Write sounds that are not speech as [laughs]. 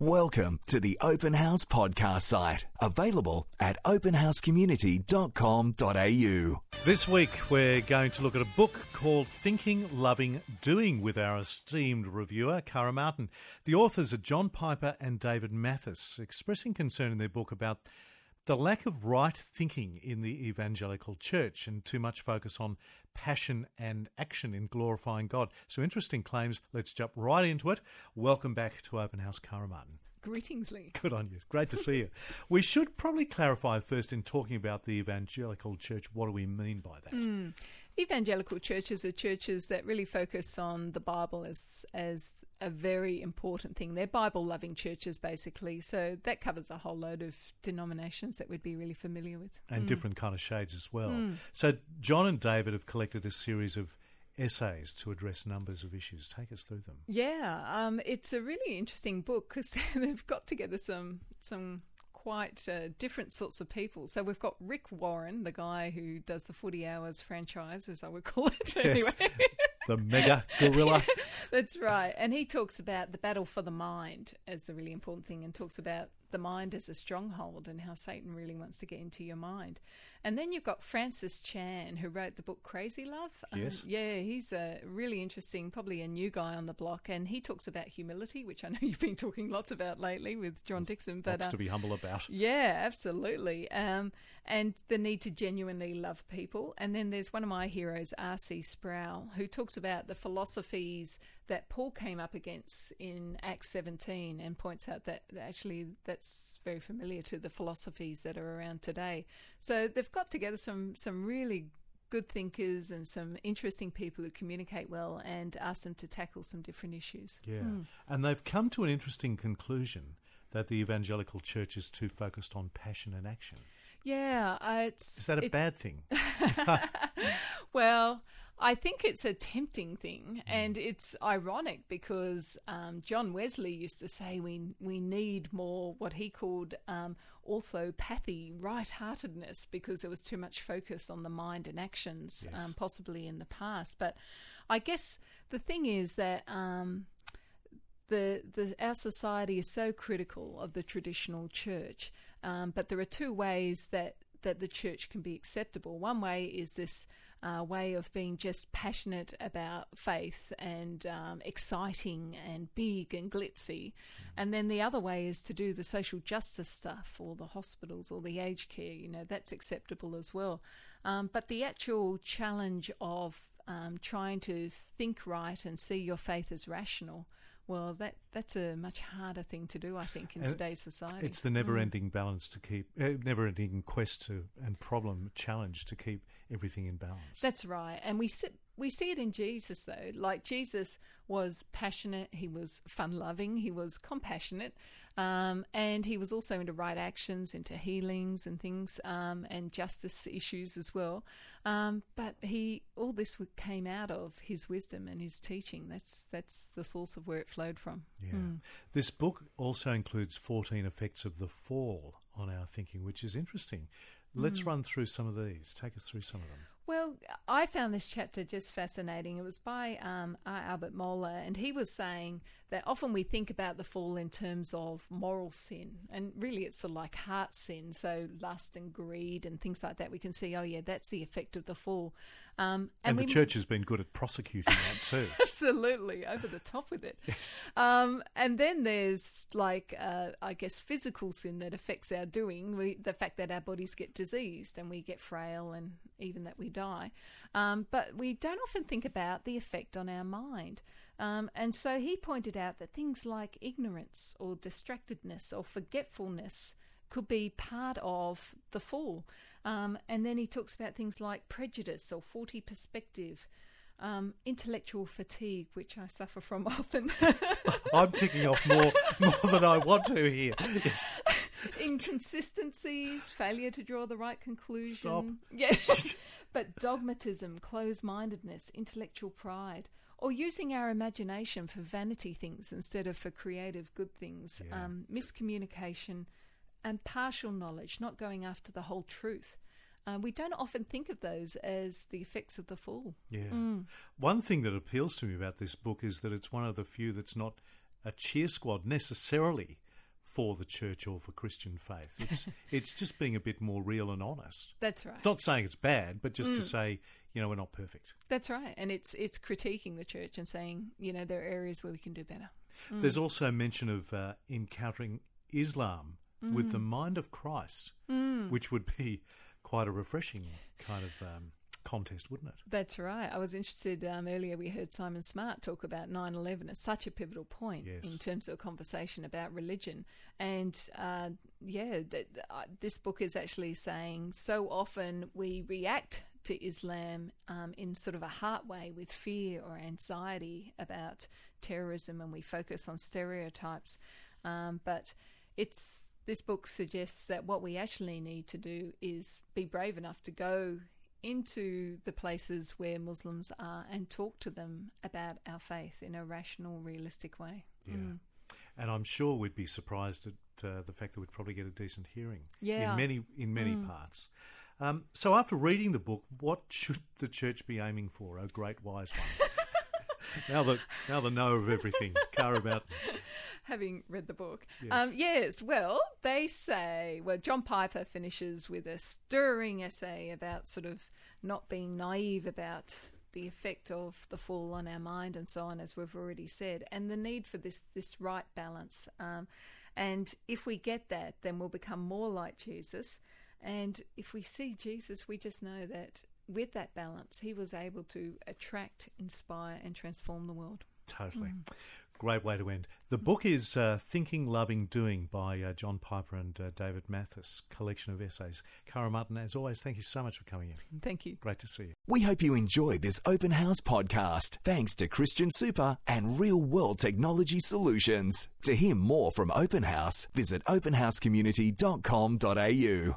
Welcome to the Open House podcast site, available at openhousecommunity.com.au. This week, we're going to look at a book called Thinking, Loving, Doing with our esteemed reviewer, Kara Martin. The authors are John Piper and David Mathis, expressing concern in their book about the lack of right thinking in the evangelical church and too much focus on passion and action in glorifying God. So, interesting claims. Let's jump right into it. Welcome back to Open House, Kara Martin. Greetings, Lee. Good on you. Great to see you. [laughs] we should probably clarify first in talking about the evangelical church what do we mean by that? Mm. Evangelical churches are churches that really focus on the Bible as as a very important thing. They're Bible loving churches, basically. So that covers a whole load of denominations that we'd be really familiar with. And mm. different kind of shades as well. Mm. So John and David have collected a series of essays to address numbers of issues. Take us through them. Yeah, um, it's a really interesting book because [laughs] they've got together some some quite uh, different sorts of people. So we've got Rick Warren, the guy who does the Footy Hours franchise, as I would [laughs] call it. Anyway. [laughs] The mega gorilla. [laughs] That's right. And he talks about the battle for the mind as the really important thing and talks about the mind as a stronghold and how Satan really wants to get into your mind. And then you've got Francis Chan, who wrote the book Crazy Love. Um, yes. Um, yeah, he's a really interesting, probably a new guy on the block. And he talks about humility, which I know [laughs] you've been talking lots about lately with John Dickson. But, lots uh, to be humble about. Yeah, absolutely. Um, and the need to genuinely love people. And then there's one of my heroes, R.C. Sproul, who talks about the philosophies that Paul came up against in Acts 17 and points out that actually that's very familiar to the philosophies that are around today. So they've got together some some really good thinkers and some interesting people who communicate well and ask them to tackle some different issues. Yeah. Mm. And they've come to an interesting conclusion that the evangelical church is too focused on passion and action. Yeah, uh, it's. Is that a it, bad thing? [laughs] well, I think it's a tempting thing, and it's ironic because um, John Wesley used to say we we need more what he called um, orthopathy, right-heartedness, because there was too much focus on the mind and actions, yes. um, possibly in the past. But I guess the thing is that um, the, the our society is so critical of the traditional church, um, but there are two ways that that the church can be acceptable. One way is this uh, way of being just passionate about faith and um, exciting and big and glitzy. And then the other way is to do the social justice stuff or the hospitals or the aged care. You know, that's acceptable as well. Um, but the actual challenge of um, trying to think right and see your faith as rational well, that that's a much harder thing to do, I think, in and today's society. It's the never-ending mm. balance to keep, uh, never-ending quest to and problem challenge to keep everything in balance. That's right, and we sit we see it in Jesus, though. Like Jesus was passionate, he was fun loving, he was compassionate, um, and he was also into right actions, into healings and things, um, and justice issues as well. Um, but he, all this came out of his wisdom and his teaching. That's that's the source of where it flowed from. Yeah. Mm. This book also includes 14 effects of the fall on our thinking, which is interesting. Let's mm. run through some of these. Take us through some of them. Well, I found this chapter just fascinating. It was by um, R. Albert Mohler, and he was saying that often we think about the fall in terms of moral sin, and really it's sort of like heart sin, so lust and greed and things like that. We can see, oh yeah, that's the effect of the fall. Um, and, and the we, church has been good at prosecuting that too. [laughs] absolutely, over the top with it. Yes. Um, and then there's like, uh, I guess, physical sin that affects our doing. We, the fact that our bodies get diseased and we get frail, and even that we die. Um, but we don't often think about the effect on our mind. Um, and so he pointed out that things like ignorance or distractedness or forgetfulness could be part of the fall. Um, and then he talks about things like prejudice or faulty perspective. Um, intellectual fatigue, which I suffer from [laughs] often. [laughs] I'm ticking off more more than I want to here. Yes. [laughs] Inconsistencies, failure to draw the right conclusion. Stop. Yeah. [laughs] but dogmatism, closed mindedness, intellectual pride, or using our imagination for vanity things instead of for creative good things, yeah. um, miscommunication, and partial knowledge, not going after the whole truth. Uh, we don't often think of those as the effects of the fall. Yeah. Mm. One thing that appeals to me about this book is that it's one of the few that's not a cheer squad necessarily for the church or for Christian faith. It's [laughs] it's just being a bit more real and honest. That's right. Not saying it's bad, but just to say, you know, we're not perfect. That's right. And it's it's critiquing the church and saying, you know, there are areas where we can do better. There's also mention of uh, encountering Islam with the mind of Christ, which would be quite a refreshing kind of um, contest, wouldn't it? That's right. I was interested um, earlier. We heard Simon Smart talk about 9 11 as such a pivotal point Yes. in terms of a conversation about religion. And uh, yeah, th- th- uh, this book is actually saying so often we react to Islam um, in sort of a heart way with fear or anxiety about terrorism and we focus on stereotypes. Um, but it's this book suggests that what we actually need to do is be brave enough to go into the places where Muslims are and talk to them about our faith in a rational, realistic way. Yeah. And I'm sure we'd be surprised at uh, the fact that we'd probably get a decent hearing Yeah. in many in many parts. Um, so after reading the book, what should the church be aiming for? A great wise one. [laughs] now the now the know of everything, Kara Mountain. [laughs] Having read the book. Yes. Um, yes, well, they say, well, John Piper finishes with a stirring essay about sort of not being naive about the effect of the fall on our mind and so on, as we've already said, and the need for this, this right balance. Um, and if we get that, then we'll become more like Jesus. And if we see Jesus, we just know that with that balance, he was able to attract, inspire, and transform the world. Totally. Great way to end. The book is uh, Thinking, Loving, Doing by uh, John Piper and uh, David Mathis, collection of essays. Kara Martin, as always, thank you so much for coming in. Thank you. Great to see you. We hope you enjoyed this Open House podcast thanks to Christian Super and Real World Technology Solutions. To hear more from Open House, visit openhousecommunity.com.au.